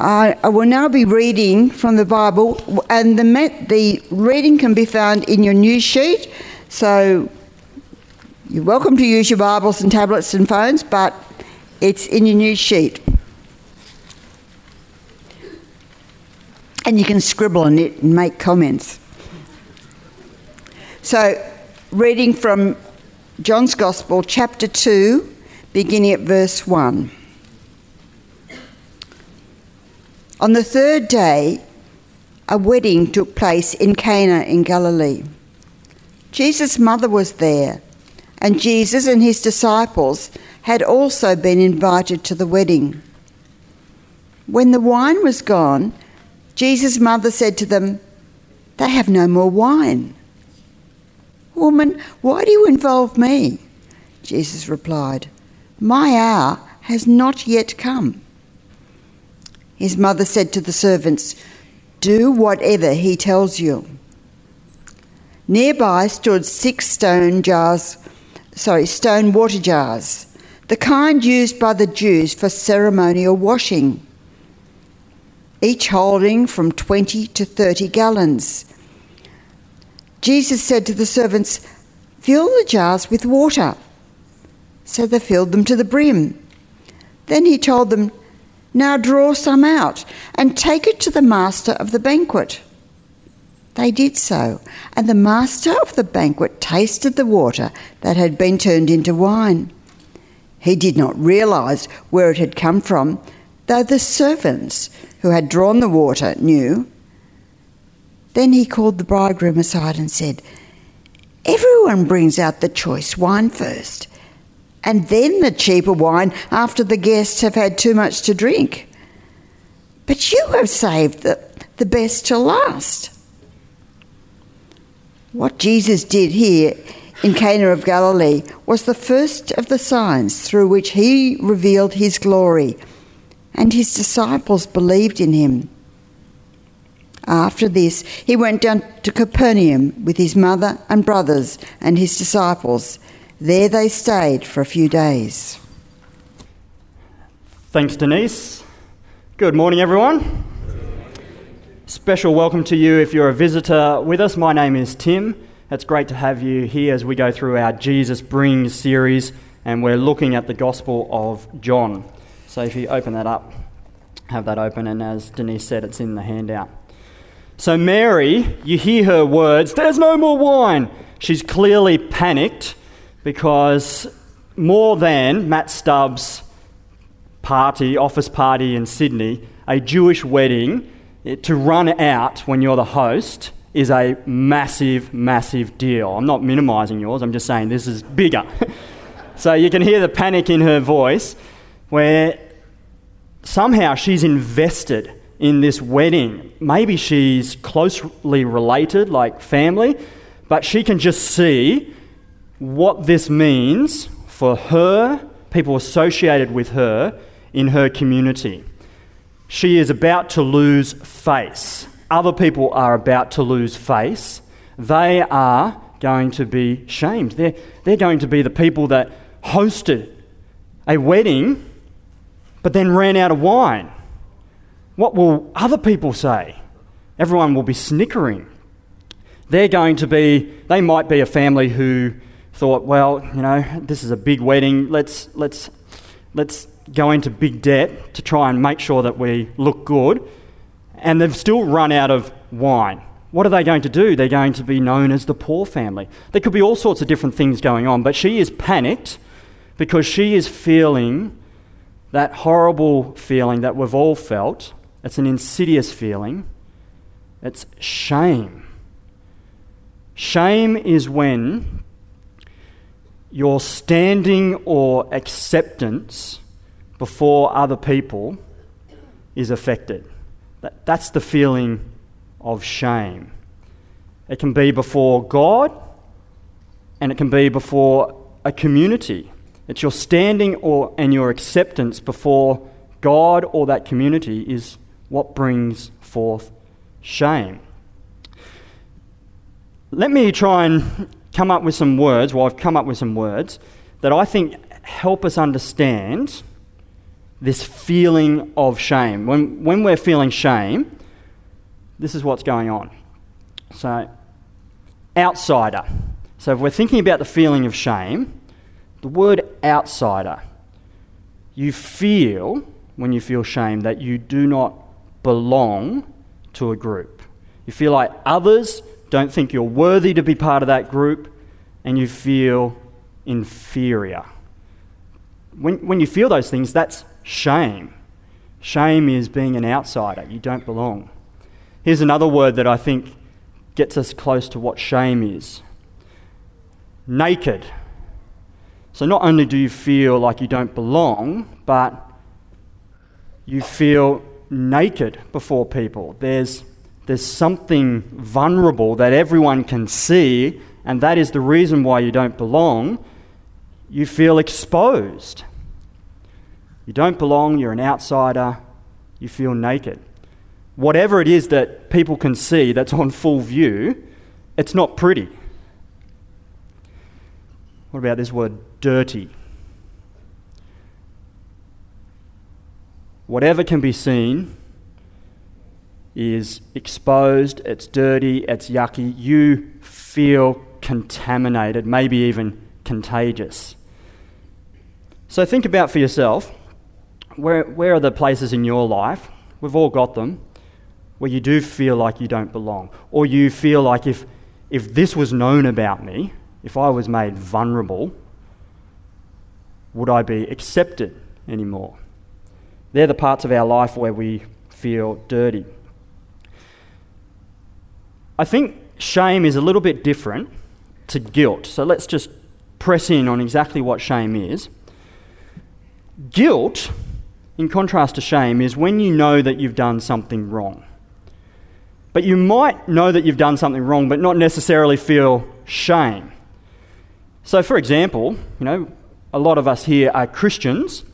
I, I will now be reading from the Bible, and the, the reading can be found in your news sheet. So you're welcome to use your Bibles and tablets and phones, but it's in your news sheet. And you can scribble on it and make comments. So, reading from John's Gospel, chapter 2, beginning at verse 1. On the third day, a wedding took place in Cana in Galilee. Jesus' mother was there, and Jesus and his disciples had also been invited to the wedding. When the wine was gone, Jesus' mother said to them, They have no more wine. Woman, why do you involve me? Jesus replied, My hour has not yet come. His mother said to the servants, Do whatever he tells you. Nearby stood six stone jars, sorry, stone water jars, the kind used by the Jews for ceremonial washing, each holding from 20 to 30 gallons. Jesus said to the servants, Fill the jars with water. So they filled them to the brim. Then he told them, now draw some out and take it to the master of the banquet. They did so, and the master of the banquet tasted the water that had been turned into wine. He did not realize where it had come from, though the servants who had drawn the water knew. Then he called the bridegroom aside and said, Everyone brings out the choice wine first and then the cheaper wine after the guests have had too much to drink. But you have saved the, the best to last. What Jesus did here in Cana of Galilee was the first of the signs through which he revealed his glory, and his disciples believed in him. After this, he went down to Capernaum with his mother and brothers and his disciples there they stayed for a few days. Thanks, Denise. Good morning, everyone. Special welcome to you if you're a visitor with us. My name is Tim. It's great to have you here as we go through our Jesus Brings series, and we're looking at the Gospel of John. So if you open that up, have that open, and as Denise said, it's in the handout. So, Mary, you hear her words, There's no more wine. She's clearly panicked because more than Matt Stubbs' party, office party in Sydney, a Jewish wedding to run out when you're the host is a massive, massive deal. I'm not minimizing yours, I'm just saying this is bigger. so you can hear the panic in her voice where somehow she's invested in this wedding. Maybe she's closely related, like family, but she can just see what this means for her, people associated with her in her community. She is about to lose face. Other people are about to lose face. They are going to be shamed. They're, they're going to be the people that hosted a wedding but then ran out of wine. What will other people say? Everyone will be snickering. They're going to be, they might be a family who thought, well, you know, this is a big wedding. Let's, let's, let's go into big debt to try and make sure that we look good. And they've still run out of wine. What are they going to do? They're going to be known as the poor family. There could be all sorts of different things going on, but she is panicked because she is feeling that horrible feeling that we've all felt. It's an insidious feeling. It's shame. Shame is when your standing or acceptance before other people is affected. That, that's the feeling of shame. It can be before God and it can be before a community. It's your standing or, and your acceptance before God or that community is what brings forth shame. Let me try and come up with some words, well, I've come up with some words that I think help us understand this feeling of shame. When, when we're feeling shame, this is what's going on. So, outsider. So, if we're thinking about the feeling of shame, the word outsider, you feel, when you feel shame, that you do not belong to a group. You feel like others don't think you're worthy to be part of that group, and you feel inferior. When, when you feel those things, that's shame. Shame is being an outsider. You don't belong. Here's another word that I think gets us close to what shame is naked. So, not only do you feel like you don't belong, but you feel naked before people. There's, there's something vulnerable that everyone can see, and that is the reason why you don't belong. You feel exposed. You don't belong, you're an outsider, you feel naked. Whatever it is that people can see that's on full view, it's not pretty. What about this word dirty? Whatever can be seen is exposed, it's dirty, it's yucky. You feel contaminated, maybe even contagious. So think about for yourself where, where are the places in your life, we've all got them, where you do feel like you don't belong? Or you feel like if, if this was known about me, if I was made vulnerable, would I be accepted anymore? They're the parts of our life where we feel dirty. I think shame is a little bit different to guilt. So let's just press in on exactly what shame is. Guilt in contrast to shame, is when you know that you've done something wrong. But you might know that you've done something wrong, but not necessarily feel shame. So, for example, you know, a lot of us here are Christians,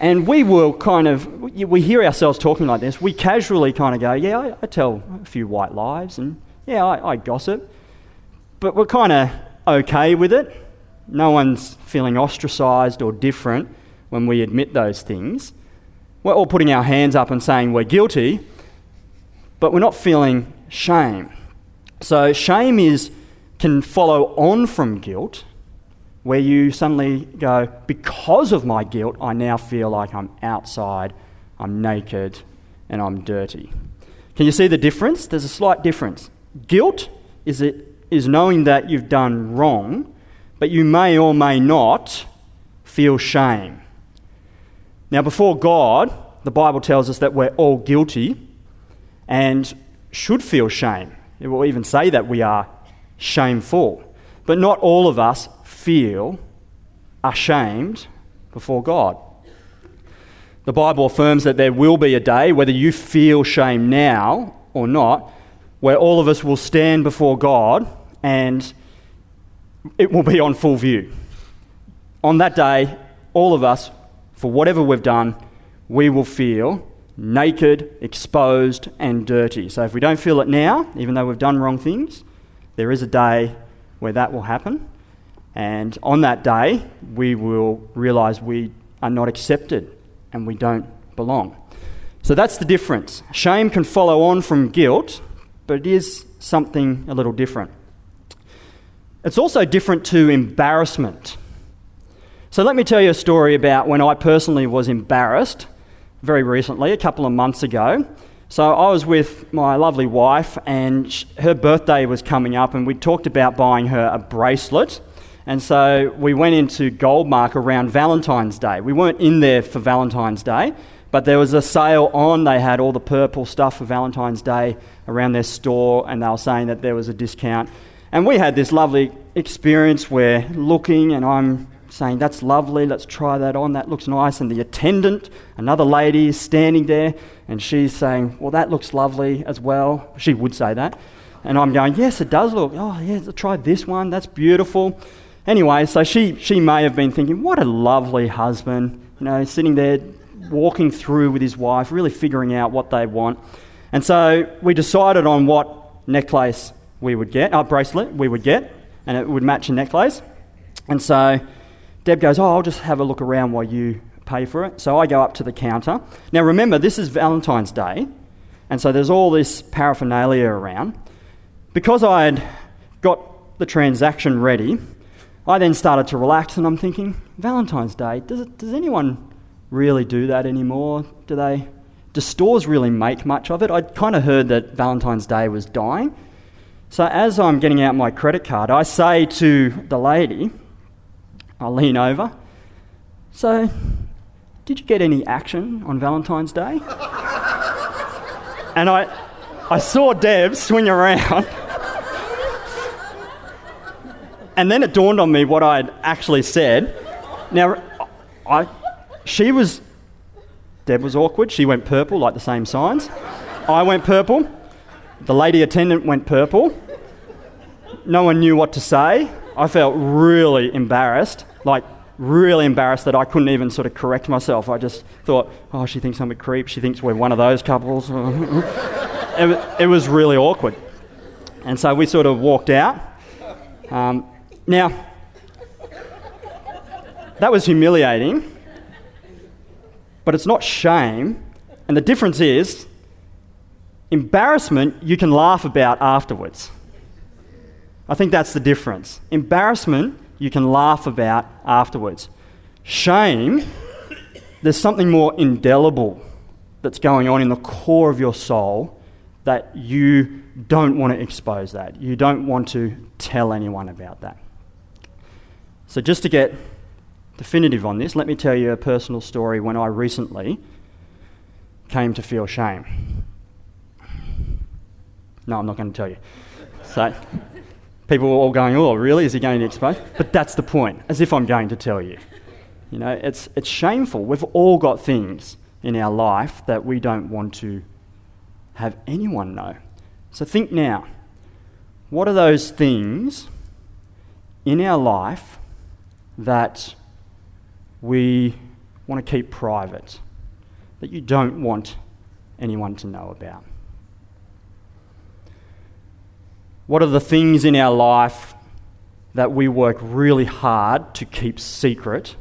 and we will kind of, we hear ourselves talking like this, we casually kind of go, Yeah, I, I tell a few white lies, and yeah, I, I gossip. But we're kind of okay with it. No one's feeling ostracized or different when we admit those things. We're all putting our hands up and saying we're guilty, but we're not feeling shame. So, shame is, can follow on from guilt, where you suddenly go, because of my guilt, I now feel like I'm outside, I'm naked, and I'm dirty. Can you see the difference? There's a slight difference. Guilt is, it, is knowing that you've done wrong, but you may or may not feel shame. Now, before God, the Bible tells us that we're all guilty and should feel shame. It will even say that we are shameful. But not all of us feel ashamed before God. The Bible affirms that there will be a day, whether you feel shame now or not, where all of us will stand before God and it will be on full view. On that day, all of us for whatever we've done, we will feel naked, exposed, and dirty. So if we don't feel it now, even though we've done wrong things, there is a day where that will happen. And on that day, we will realize we are not accepted and we don't belong. So that's the difference. Shame can follow on from guilt, but it is something a little different. It's also different to embarrassment. So let me tell you a story about when I personally was embarrassed very recently, a couple of months ago. So I was with my lovely wife, and her birthday was coming up, and we talked about buying her a bracelet. And so we went into Goldmark around Valentine's Day. We weren't in there for Valentine's Day, but there was a sale on. They had all the purple stuff for Valentine's Day around their store, and they were saying that there was a discount. And we had this lovely experience where looking, and I'm saying, That's lovely, let's try that on, that looks nice. And the attendant, another lady, is standing there and she's saying, Well, that looks lovely as well. She would say that. And I'm going, Yes, it does look. Oh, yeah, try this one, that's beautiful. Anyway, so she, she may have been thinking, What a lovely husband, you know, sitting there walking through with his wife, really figuring out what they want. And so we decided on what necklace we would get, our bracelet we would get, and it would match a necklace. And so Deb goes, Oh, I'll just have a look around while you pay for it. So I go up to the counter. Now remember, this is Valentine's Day, and so there's all this paraphernalia around. Because I had got the transaction ready, I then started to relax and I'm thinking, Valentine's Day, does, it, does anyone really do that anymore? Do they? Do stores really make much of it? I'd kind of heard that Valentine's Day was dying. So as I'm getting out my credit card, I say to the lady, I lean over, so did you get any action on Valentine's Day? and I, I saw Deb swing around. and then it dawned on me what I'd actually said. Now, I, she was, Deb was awkward. She went purple, like the same signs. I went purple. The lady attendant went purple. No one knew what to say. I felt really embarrassed, like really embarrassed that I couldn't even sort of correct myself. I just thought, oh, she thinks I'm a creep. She thinks we're one of those couples. it, it, was really awkward. And so we sort of walked out. Um, now, that was humiliating, but it's not shame. And the difference is embarrassment you can laugh about afterwards. I think that's the difference. Embarrassment you can laugh about afterwards. Shame, there's something more indelible that's going on in the core of your soul that you don't want to expose that. You don't want to tell anyone about that. So, just to get definitive on this, let me tell you a personal story when I recently came to feel shame. No, I'm not going to tell you. So, people were all going, oh, really? Is he going to expose? But that's the point, as if I'm going to tell you. You know, it's, it's shameful. We've all got things in our life that we don't want to have anyone know. So think now what are those things in our life that we want to keep private, that you don't want anyone to know about? What are the things in our life that we work really hard to keep secret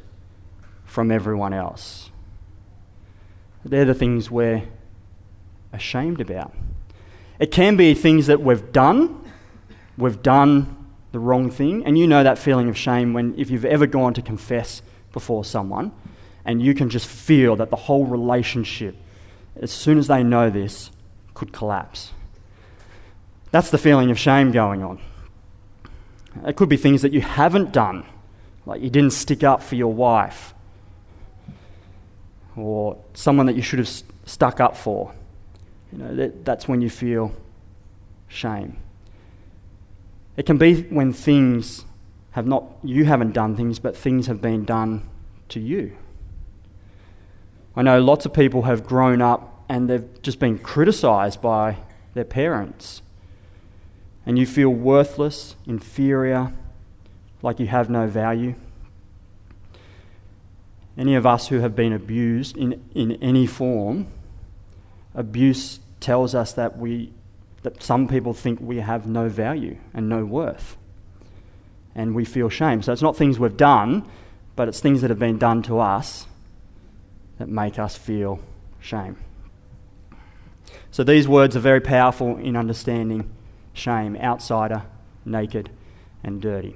from everyone else? They're the things we're ashamed about. It can be things that we've done. We've done the wrong thing. And you know that feeling of shame when, if you've ever gone to confess before someone, and you can just feel that the whole relationship, as soon as they know this, could collapse. That's the feeling of shame going on. It could be things that you haven't done, like you didn't stick up for your wife, or someone that you should have stuck up for. You know, that, that's when you feel shame. It can be when things have not, you haven't done things, but things have been done to you. I know lots of people have grown up and they've just been criticized by their parents and you feel worthless, inferior, like you have no value. Any of us who have been abused in, in any form, abuse tells us that, we, that some people think we have no value and no worth. And we feel shame. So it's not things we've done, but it's things that have been done to us that make us feel shame. So these words are very powerful in understanding shame, outsider, naked, and dirty.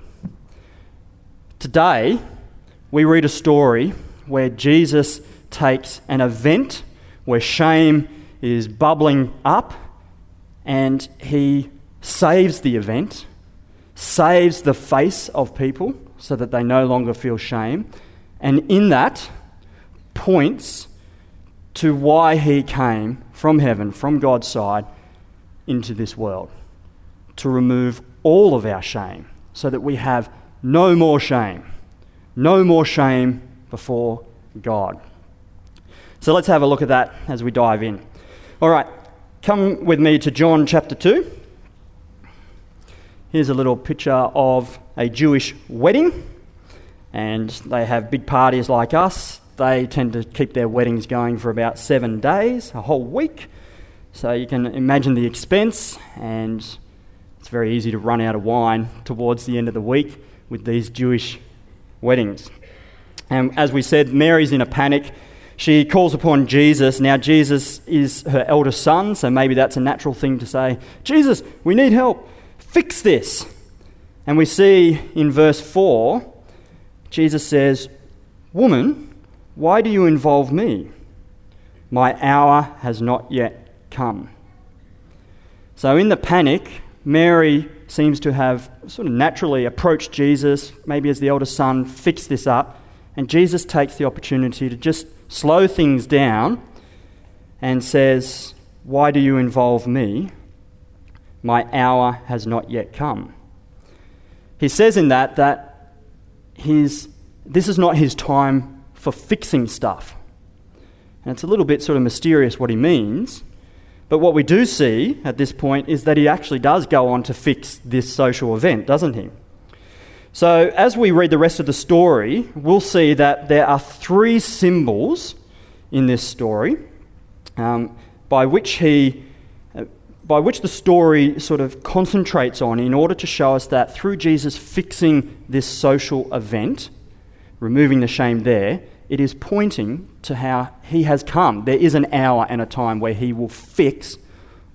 Today, we read a story where Jesus takes an event where shame is bubbling up and he saves the event, saves the face of people so that they no longer feel shame, and in that points to why he came from heaven, from God's side, into this world to remove all of our shame so that we have no more shame. No more shame before God. So let's have a look at that as we dive in. All right, come with me to John chapter 2. Here's a little picture of a Jewish wedding, and they have big parties like us. They tend to keep their weddings going for about seven days, a whole week. So you can imagine the expense and it's very easy to run out of wine towards the end of the week with these Jewish weddings. And as we said, Mary's in a panic. She calls upon Jesus. Now, Jesus is her eldest son, so maybe that's a natural thing to say Jesus, we need help. Fix this. And we see in verse 4, Jesus says, Woman, why do you involve me? My hour has not yet come. So, in the panic, Mary seems to have sort of naturally approached Jesus, maybe as the eldest son, fix this up. And Jesus takes the opportunity to just slow things down and says, Why do you involve me? My hour has not yet come. He says in that that his, this is not his time for fixing stuff. And it's a little bit sort of mysterious what he means. But what we do see at this point is that he actually does go on to fix this social event, doesn't he? So, as we read the rest of the story, we'll see that there are three symbols in this story um, by which he. By which the story sort of concentrates on in order to show us that through Jesus fixing this social event, removing the shame there, it is pointing to how he has come. There is an hour and a time where he will fix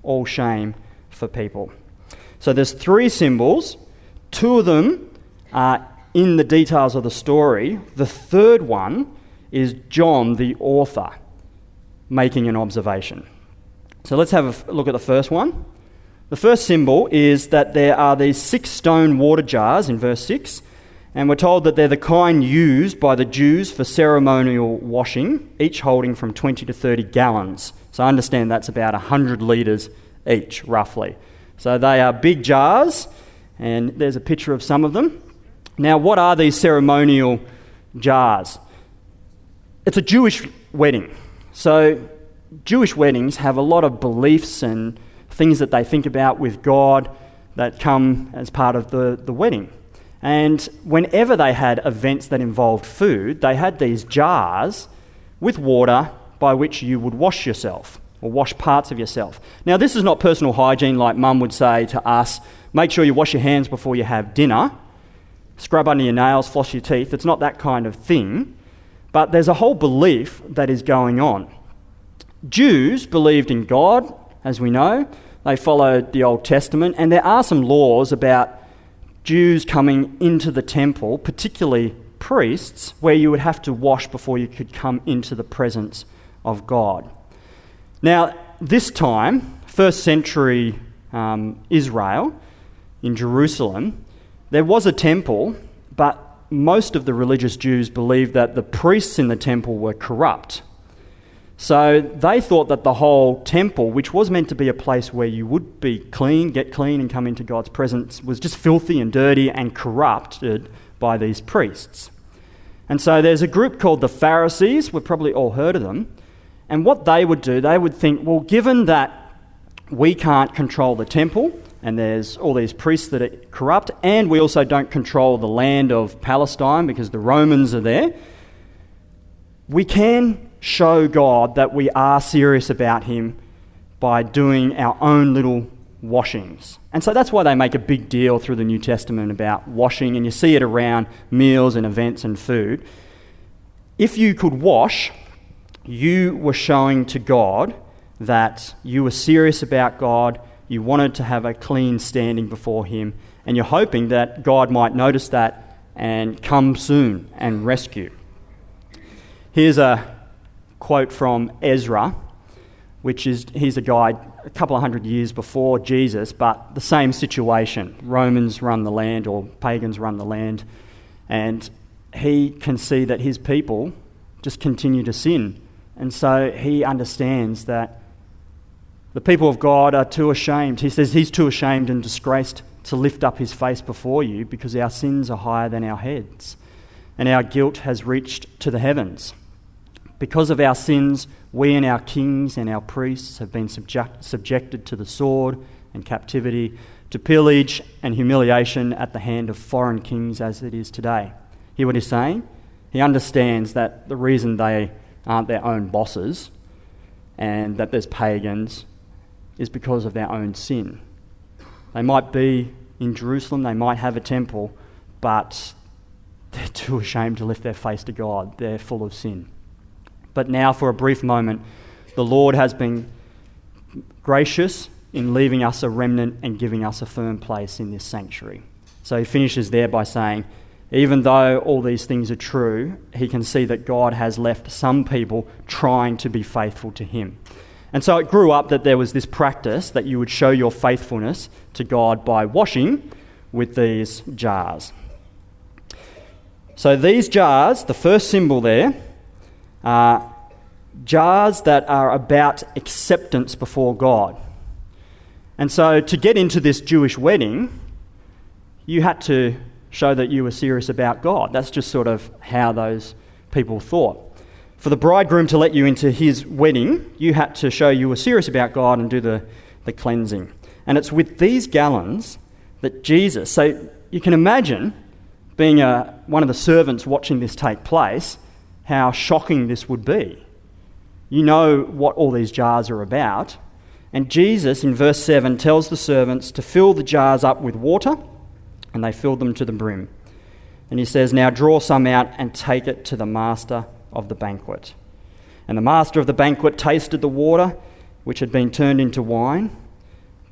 all shame for people. So there's three symbols. Two of them are in the details of the story. The third one is John, the author, making an observation. So let's have a look at the first one. The first symbol is that there are these six stone water jars in verse 6, and we're told that they're the kind used by the Jews for ceremonial washing, each holding from 20 to 30 gallons. So I understand that's about 100 litres each, roughly. So they are big jars, and there's a picture of some of them. Now, what are these ceremonial jars? It's a Jewish wedding. So, Jewish weddings have a lot of beliefs and things that they think about with God that come as part of the, the wedding. And whenever they had events that involved food, they had these jars with water by which you would wash yourself or wash parts of yourself. Now, this is not personal hygiene like mum would say to us make sure you wash your hands before you have dinner scrub under your nails, floss your teeth. It's not that kind of thing. But there's a whole belief that is going on. Jews believed in God, as we know. They followed the Old Testament, and there are some laws about Jews coming into the temple, particularly priests, where you would have to wash before you could come into the presence of God. Now, this time, first century um, Israel in Jerusalem, there was a temple, but most of the religious Jews believed that the priests in the temple were corrupt. So they thought that the whole temple, which was meant to be a place where you would be clean, get clean, and come into God's presence, was just filthy and dirty and corrupted by these priests. And so there's a group called the Pharisees, we've probably all heard of them. And what they would do, they would think, well, given that we can't control the temple, and there's all these priests that are corrupt, and we also don't control the land of Palestine because the Romans are there. We can show God that we are serious about Him by doing our own little washings. And so that's why they make a big deal through the New Testament about washing, and you see it around meals and events and food. If you could wash, you were showing to God that you were serious about God you wanted to have a clean standing before Him, and you're hoping that God might notice that and come soon and rescue. Here's a quote from Ezra, which is he's a guy a couple of hundred years before Jesus, but the same situation. Romans run the land, or pagans run the land, and he can see that his people just continue to sin. And so he understands that the people of God are too ashamed. He says he's too ashamed and disgraced to lift up his face before you because our sins are higher than our heads and our guilt has reached to the heavens. Because of our sins, we and our kings and our priests have been subject, subjected to the sword and captivity, to pillage and humiliation at the hand of foreign kings as it is today. Hear what he's saying? He understands that the reason they aren't their own bosses and that there's pagans is because of their own sin. They might be in Jerusalem, they might have a temple, but they're too ashamed to lift their face to God. They're full of sin. But now, for a brief moment, the Lord has been gracious in leaving us a remnant and giving us a firm place in this sanctuary. So he finishes there by saying, even though all these things are true, he can see that God has left some people trying to be faithful to him. And so it grew up that there was this practice that you would show your faithfulness to God by washing with these jars. So these jars, the first symbol there, are jars that are about acceptance before God. And so to get into this Jewish wedding, you had to show that you were serious about God. That's just sort of how those people thought. For the bridegroom to let you into his wedding, you had to show you were serious about God and do the, the cleansing. And it's with these gallons that Jesus, so you can imagine being a, one of the servants watching this take place, how shocking this would be. You know what all these jars are about. And Jesus, in verse 7, tells the servants to fill the jars up with water, and they filled them to the brim. And he says, Now draw some out and take it to the master of the banquet. And the master of the banquet tasted the water, which had been turned into wine,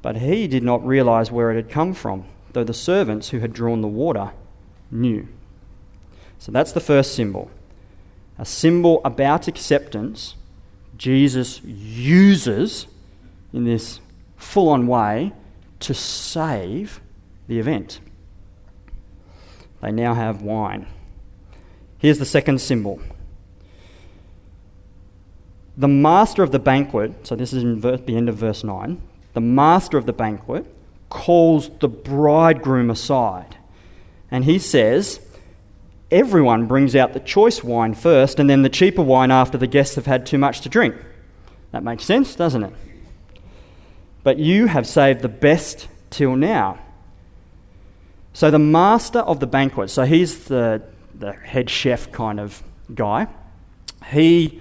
but he did not realize where it had come from, though the servants who had drawn the water knew. So that's the first symbol. A symbol about acceptance Jesus uses in this full on way to save the event. They now have wine. Here's the second symbol. The master of the banquet, so this is in the end of verse 9, the master of the banquet calls the bridegroom aside and he says, Everyone brings out the choice wine first and then the cheaper wine after the guests have had too much to drink. That makes sense, doesn't it? But you have saved the best till now. So the master of the banquet, so he's the, the head chef kind of guy, he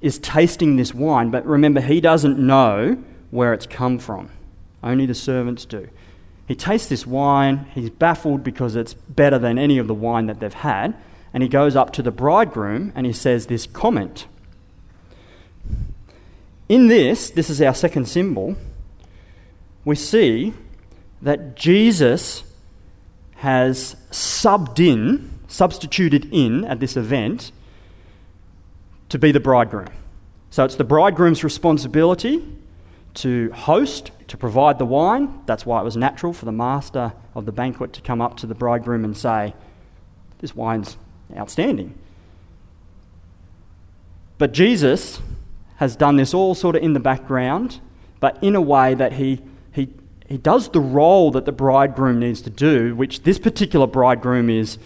is tasting this wine, but remember, he doesn't know where it's come from. Only the servants do. He tastes this wine, he's baffled because it's better than any of the wine that they've had, and he goes up to the bridegroom and he says this comment. In this, this is our second symbol, we see that Jesus has subbed in, substituted in at this event to be the bridegroom. So it's the bridegroom's responsibility to host, to provide the wine. That's why it was natural for the master of the banquet to come up to the bridegroom and say, This wine's outstanding. But Jesus has done this all sort of in the background, but in a way that he, he, he does the role that the bridegroom needs to do, which this particular bridegroom is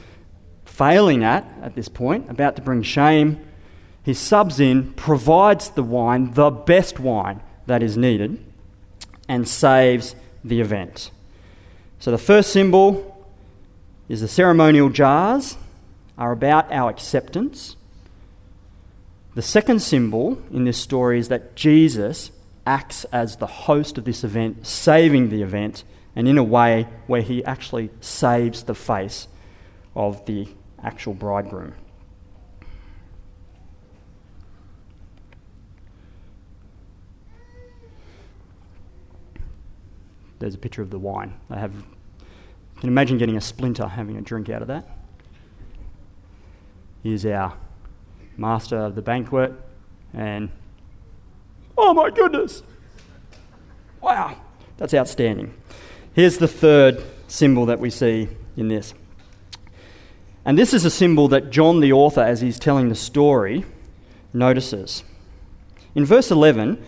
failing at at this point, about to bring shame. He subs in, provides the wine, the best wine, that is needed and saves the event. So the first symbol is the ceremonial jars are about our acceptance. The second symbol in this story is that Jesus acts as the host of this event, saving the event, and in a way where he actually saves the face of the actual bridegroom. There's a picture of the wine. I have, you can imagine getting a splinter having a drink out of that. Here's our master of the banquet, and oh my goodness! Wow, that's outstanding. Here's the third symbol that we see in this. And this is a symbol that John, the author, as he's telling the story, notices. In verse 11,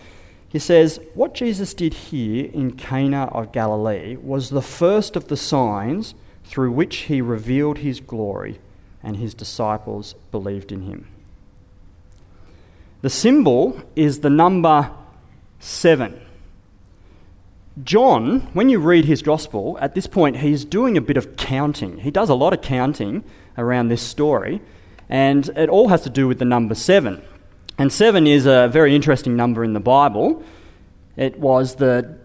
he says, What Jesus did here in Cana of Galilee was the first of the signs through which he revealed his glory, and his disciples believed in him. The symbol is the number seven. John, when you read his gospel, at this point he's doing a bit of counting. He does a lot of counting around this story, and it all has to do with the number seven. And seven is a very interesting number in the Bible. It was the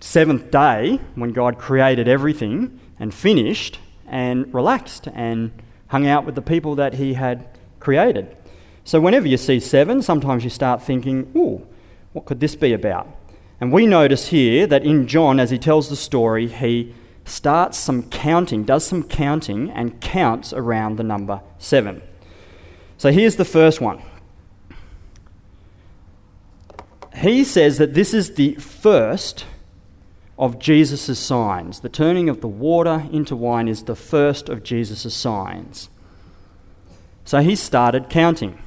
seventh day when God created everything and finished and relaxed and hung out with the people that he had created. So whenever you see seven, sometimes you start thinking, ooh, what could this be about? And we notice here that in John, as he tells the story, he starts some counting, does some counting, and counts around the number seven. So here's the first one. He says that this is the first of Jesus' signs. The turning of the water into wine is the first of Jesus' signs. So he started counting.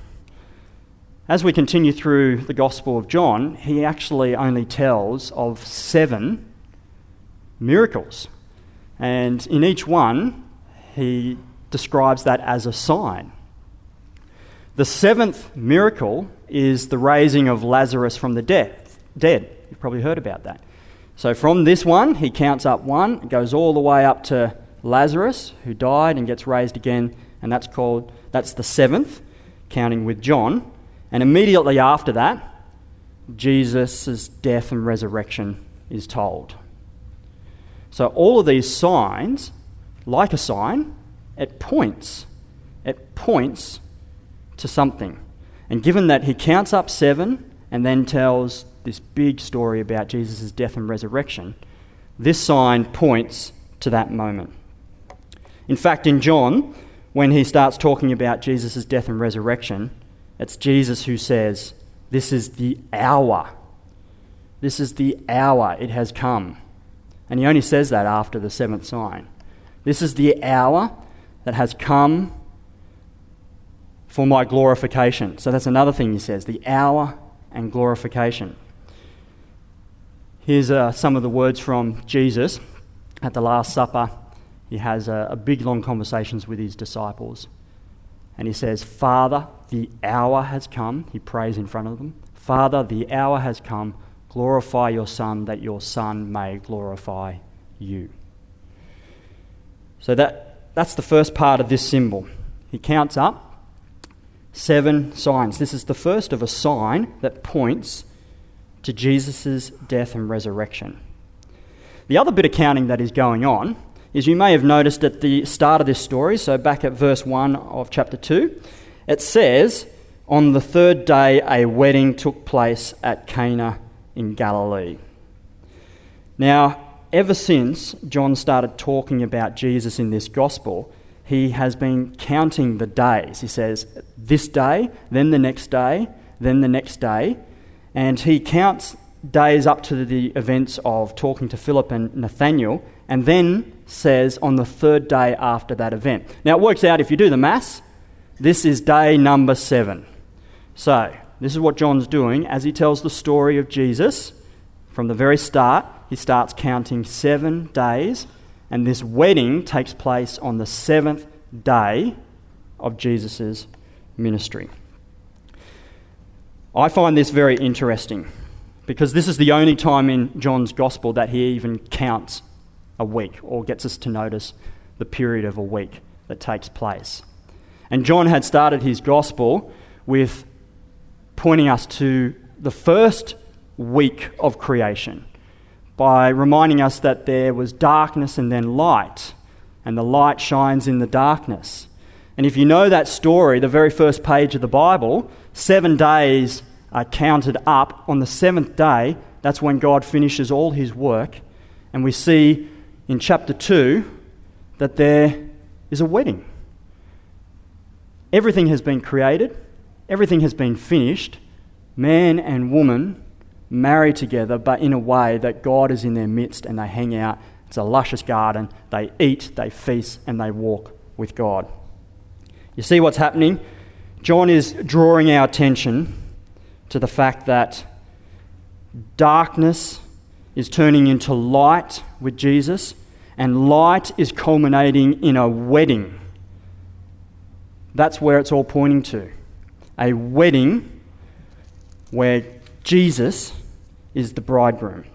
As we continue through the Gospel of John, he actually only tells of seven miracles. And in each one, he describes that as a sign. The seventh miracle is the raising of Lazarus from the death, dead. You've probably heard about that. So from this one, he counts up one, goes all the way up to Lazarus, who died and gets raised again, and that's called that's the seventh, counting with John. And immediately after that, Jesus' death and resurrection is told. So, all of these signs, like a sign, it points. It points to something. And given that he counts up seven and then tells this big story about Jesus' death and resurrection, this sign points to that moment. In fact, in John, when he starts talking about Jesus' death and resurrection, it's Jesus who says, This is the hour. This is the hour. It has come. And he only says that after the seventh sign. This is the hour that has come for my glorification. So that's another thing he says the hour and glorification. Here's uh, some of the words from Jesus at the Last Supper. He has a, a big, long conversations with his disciples. And he says, Father, the hour has come. He prays in front of them. Father, the hour has come. Glorify your Son, that your Son may glorify you. So that, that's the first part of this symbol. He counts up seven signs. This is the first of a sign that points to Jesus' death and resurrection. The other bit of counting that is going on is you may have noticed at the start of this story, so back at verse 1 of chapter 2, it says, On the third day, a wedding took place at Cana in Galilee. Now, ever since John started talking about Jesus in this gospel, he has been counting the days. He says, this day, then the next day, then the next day. And he counts days up to the events of talking to Philip and Nathaniel, and then says on the third day after that event. Now, it works out if you do the maths, this is day number seven. So, this is what John's doing as he tells the story of Jesus. From the very start, he starts counting seven days, and this wedding takes place on the seventh day of Jesus' ministry. I find this very interesting because this is the only time in John's gospel that he even counts a week or gets us to notice the period of a week that takes place. And John had started his gospel with pointing us to the first week of creation by reminding us that there was darkness and then light, and the light shines in the darkness. And if you know that story, the very first page of the Bible, seven days are counted up. On the seventh day, that's when God finishes all his work. And we see in chapter 2 that there is a wedding. Everything has been created, Everything has been finished. Man and woman marry together, but in a way that God is in their midst and they hang out. It's a luscious garden. They eat, they feast, and they walk with God. You see what's happening? John is drawing our attention to the fact that darkness is turning into light with Jesus, and light is culminating in a wedding. That's where it's all pointing to a wedding where Jesus is the bridegroom.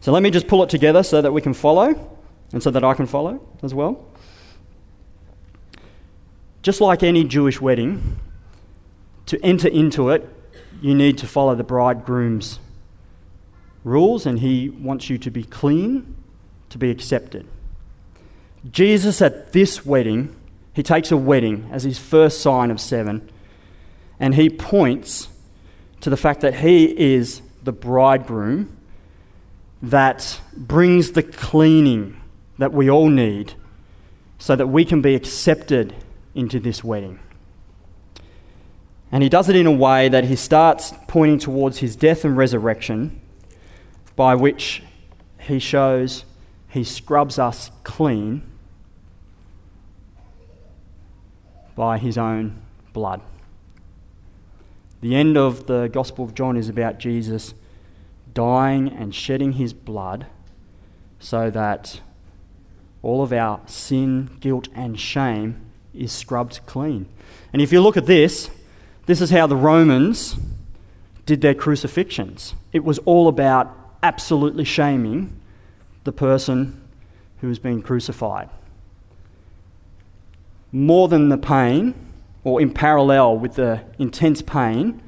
So let me just pull it together so that we can follow and so that I can follow as well. Just like any Jewish wedding, to enter into it, you need to follow the bridegroom's rules, and he wants you to be clean to be accepted. Jesus at this wedding He takes a wedding as his first sign of seven, and he points to the fact that he is the bridegroom that brings the cleaning that we all need so that we can be accepted into this wedding. And he does it in a way that he starts pointing towards his death and resurrection, by which he shows he scrubs us clean by his own blood. The end of the Gospel of John is about Jesus dying and shedding his blood so that all of our sin, guilt, and shame is scrubbed clean. And if you look at this, this is how the Romans did their crucifixions. It was all about absolutely shaming the person who was being crucified. More than the pain, or in parallel with the intense pain,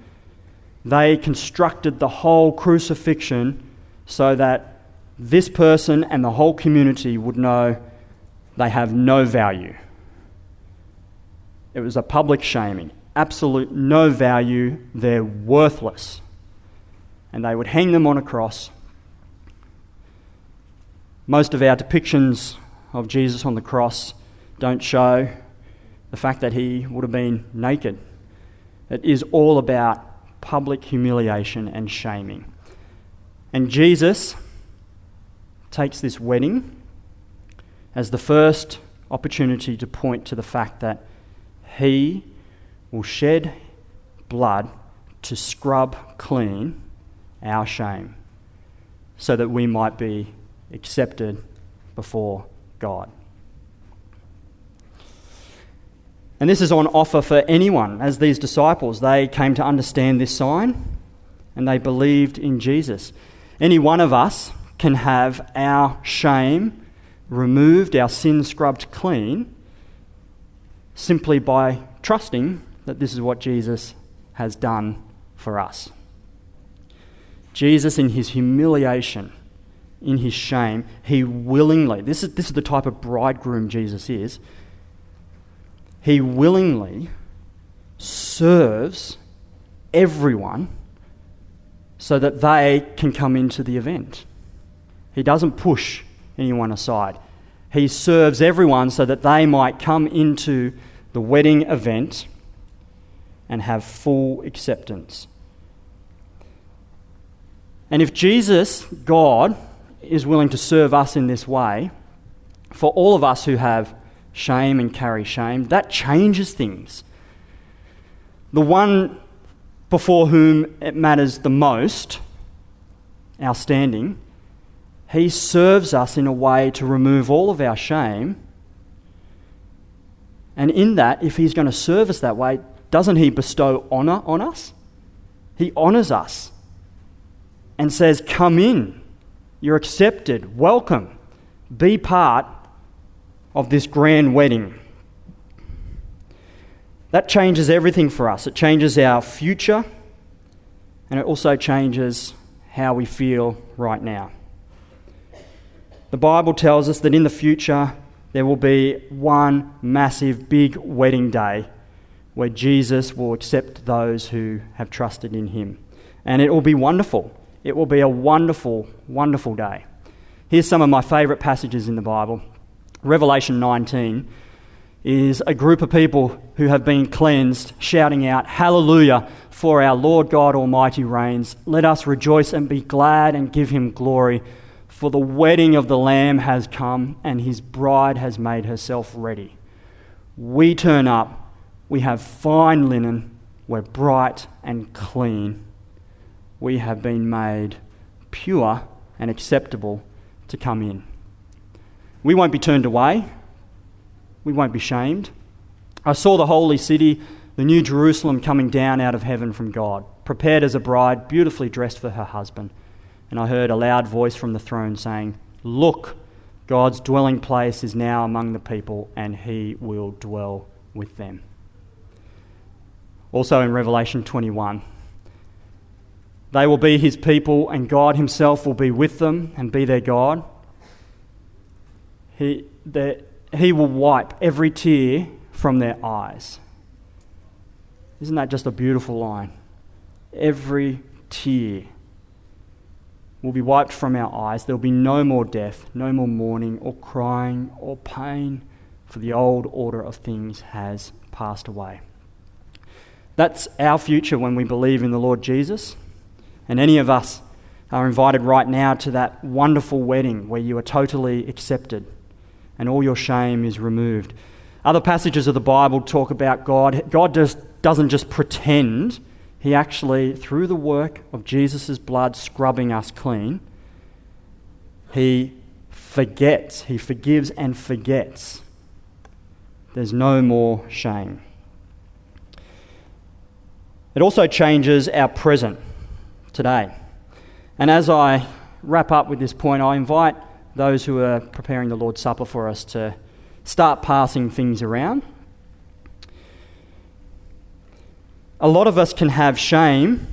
they constructed the whole crucifixion so that this person and the whole community would know they have no value. It was a public shaming. Absolute no value. They're worthless. And they would hang them on a cross. Most of our depictions of Jesus on the cross don't show the fact that he would have been naked. It is all about public humiliation and shaming. And Jesus takes this wedding as the first opportunity to point to the fact that he will shed blood to scrub clean our shame so that we might be accepted before God. And this is on offer for anyone, as these disciples. They came to understand this sign and they believed in Jesus. Any one of us can have our shame removed, our sin scrubbed clean, simply by trusting that this is what Jesus has done for us. Jesus, in his humiliation, in his shame, he willingly, this is, this is the type of bridegroom Jesus is, he willingly serves everyone so that they can come into the event. He doesn't push anyone aside. He serves everyone so that they might come into the wedding event and have full acceptance. And if Jesus, God, is willing to serve us in this way, for all of us who have shame and carry shame, that changes things. The one before whom it matters the most, our standing, he serves us in a way to remove all of our shame. And in that, if he's going to serve us that way, doesn't he bestow honour on us? He honours us and says, Come in, you're accepted, welcome, be part of this grand wedding. That changes everything for us. It changes our future and it also changes how we feel right now. The Bible tells us that in the future there will be one massive, big wedding day where Jesus will accept those who have trusted in him. And it will be wonderful. It will be a wonderful, wonderful day. Here's some of my favourite passages in the Bible. Revelation 19 is a group of people who have been cleansed, shouting out, Hallelujah, for our Lord God Almighty reigns. Let us rejoice and be glad and give him glory, for the wedding of the Lamb has come, and his bride has made herself ready. We turn up, we have fine linen, we're bright and clean. We have been made pure and acceptable to come in. We won't be turned away. We won't be shamed. I saw the holy city, the new Jerusalem, coming down out of heaven from God, prepared as a bride, beautifully dressed for her husband. And I heard a loud voice from the throne saying, Look, God's dwelling place is now among the people, and he will dwell with them. Also in Revelation 21, they will be his people, and God himself will be with them and be their God. He, the, he will wipe every tear from their eyes. Isn't that just a beautiful line? Every tear will be wiped from our eyes. There will be no more death, no more mourning or crying or pain, for the old order of things has passed away. That's our future when we believe in the Lord Jesus. And any of us are invited right now to that wonderful wedding where you are totally accepted and all your shame is removed. Other passages of the Bible talk about God. God just doesn't just pretend, He actually, through the work of Jesus' blood scrubbing us clean, He forgets, He forgives and forgets. There's no more shame. It also changes our present today. And as I wrap up with this point, I invite those who are preparing the Lord's Supper for us to start passing things around. A lot of us can have shame,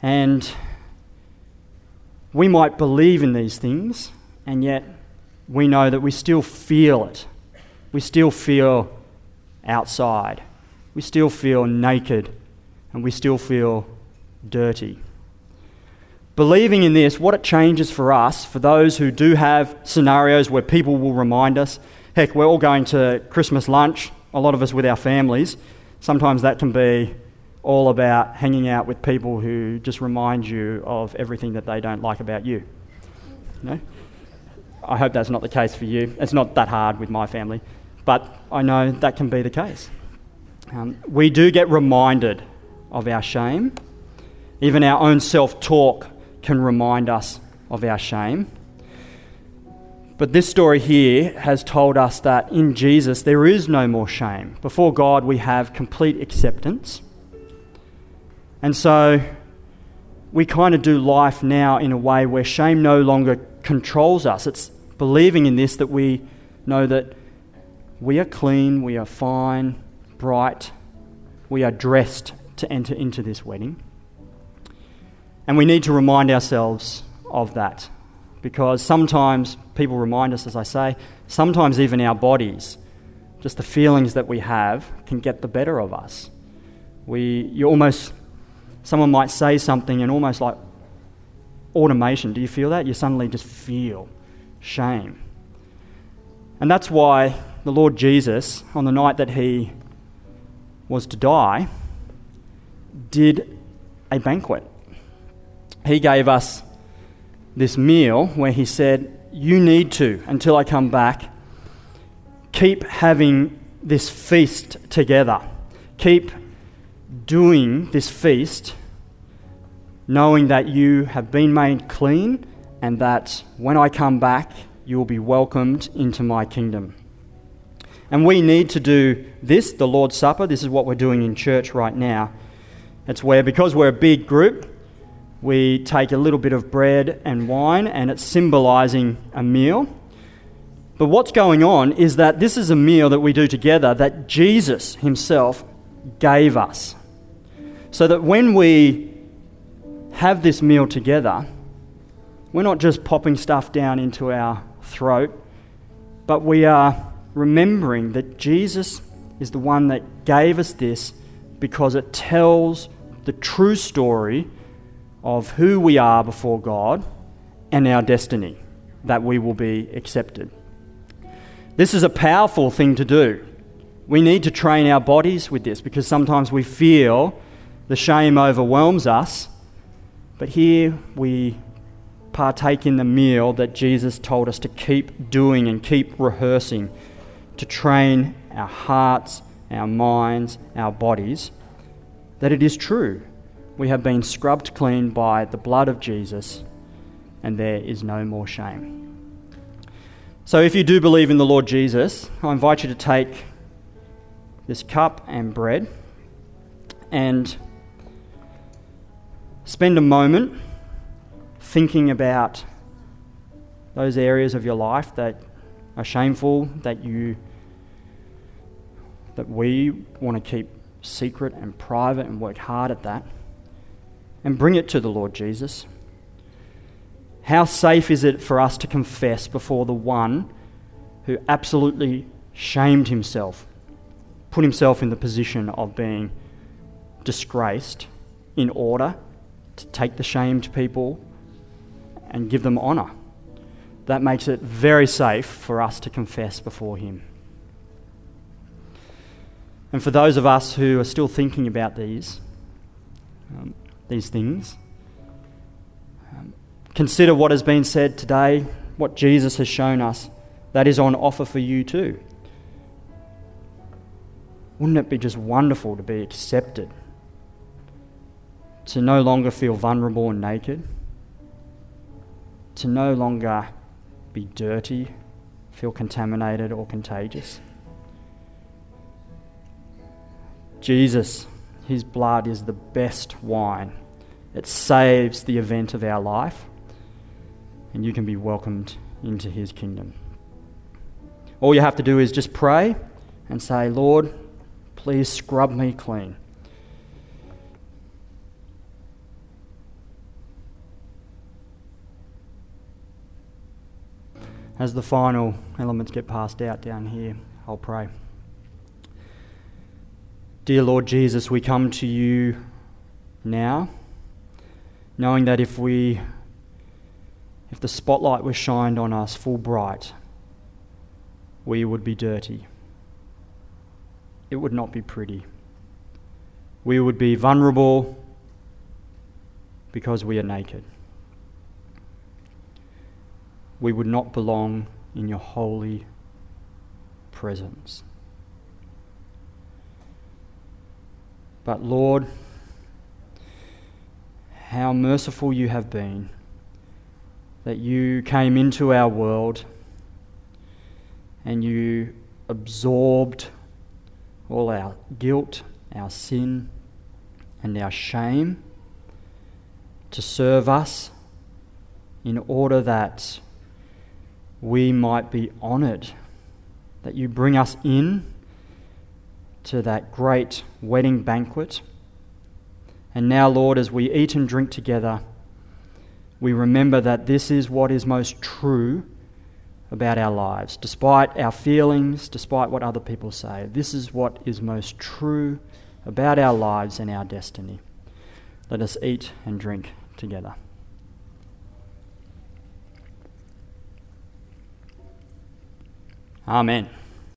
and we might believe in these things, and yet we know that we still feel it. We still feel outside. We still feel naked, and we still feel dirty. Believing in this, what it changes for us, for those who do have scenarios where people will remind us, heck, we're all going to Christmas lunch, a lot of us with our families. Sometimes that can be all about hanging out with people who just remind you of everything that they don't like about you. you know? I hope that's not the case for you. It's not that hard with my family, but I know that can be the case. Um, we do get reminded of our shame even our own self talk can remind us of our shame. But this story here has told us that in Jesus there is no more shame. Before God, we have complete acceptance. And so we kind of do life now in a way where shame no longer controls us. It's believing in this that we know that we are clean, we are fine, bright, we are dressed to enter into this wedding. And we need to remind ourselves of that because sometimes people remind us, as I say, sometimes even our bodies, just the feelings that we have, can get the better of us. We, you almost, someone might say something and almost like automation, do you feel that? You suddenly just feel shame. And that's why the Lord Jesus, on the night that he was to die, did a banquet he gave us this meal where he said, You need to, until I come back, keep having this feast together. Keep doing this feast, knowing that you have been made clean and that when I come back, you will be welcomed into my kingdom. And we need to do this, the Lord's Supper. This is what we're doing in church right now. It's where, because we're a big group, we take a little bit of bread and wine, and it's symbolizing a meal. But what's going on is that this is a meal that we do together that Jesus himself gave us. So that when we have this meal together, we're not just popping stuff down into our throat, but we are remembering that Jesus is the one that gave us this because it tells the true story of who we are before God and our destiny, that we will be accepted. This is a powerful thing to do. We need to train our bodies with this because sometimes we feel the shame overwhelms us. But here we partake in the meal that Jesus told us to keep doing and keep rehearsing to train our hearts, our minds, our bodies that it is true we have been scrubbed clean by the blood of Jesus, and there is no more shame. So, if you do believe in the Lord Jesus, I invite you to take this cup and bread and spend a moment thinking about those areas of your life that are shameful, that you that we want to keep secret and private and work hard at that and bring it to the Lord Jesus? How safe is it for us to confess before the one who absolutely shamed himself, put himself in the position of being disgraced in order to take the shamed people and give them honour. That makes it very safe for us to confess before Him. And for those of us who are still thinking about these, um, these things, um, consider what has been said today, what Jesus has shown us, that is on offer for you too. Wouldn't it be just wonderful to be accepted? To no longer feel vulnerable and naked? To no longer be dirty, feel contaminated or contagious? Jesus, his blood is the best wine. It saves the event of our life, and you can be welcomed into his kingdom. All you have to do is just pray and say, Lord, please scrub me clean. As the final elements get passed out down here, I'll pray. Dear Lord Jesus, we come to you now, knowing that if we if the spotlight was shined on us full bright, we would be dirty. It would not be pretty. We would be vulnerable because we are naked. We would not belong in your holy presence. But Lord, how merciful you have been that you came into our world and you absorbed all our guilt, our sin, and our shame to serve us in order that we might be honoured, that you bring us in to that great wedding banquet. And now, Lord, as we eat and drink together, we remember that this is what is most true about our lives. Despite our feelings, despite what other people say, this is what is most true about our lives and our destiny. Let us eat and drink together. Amen.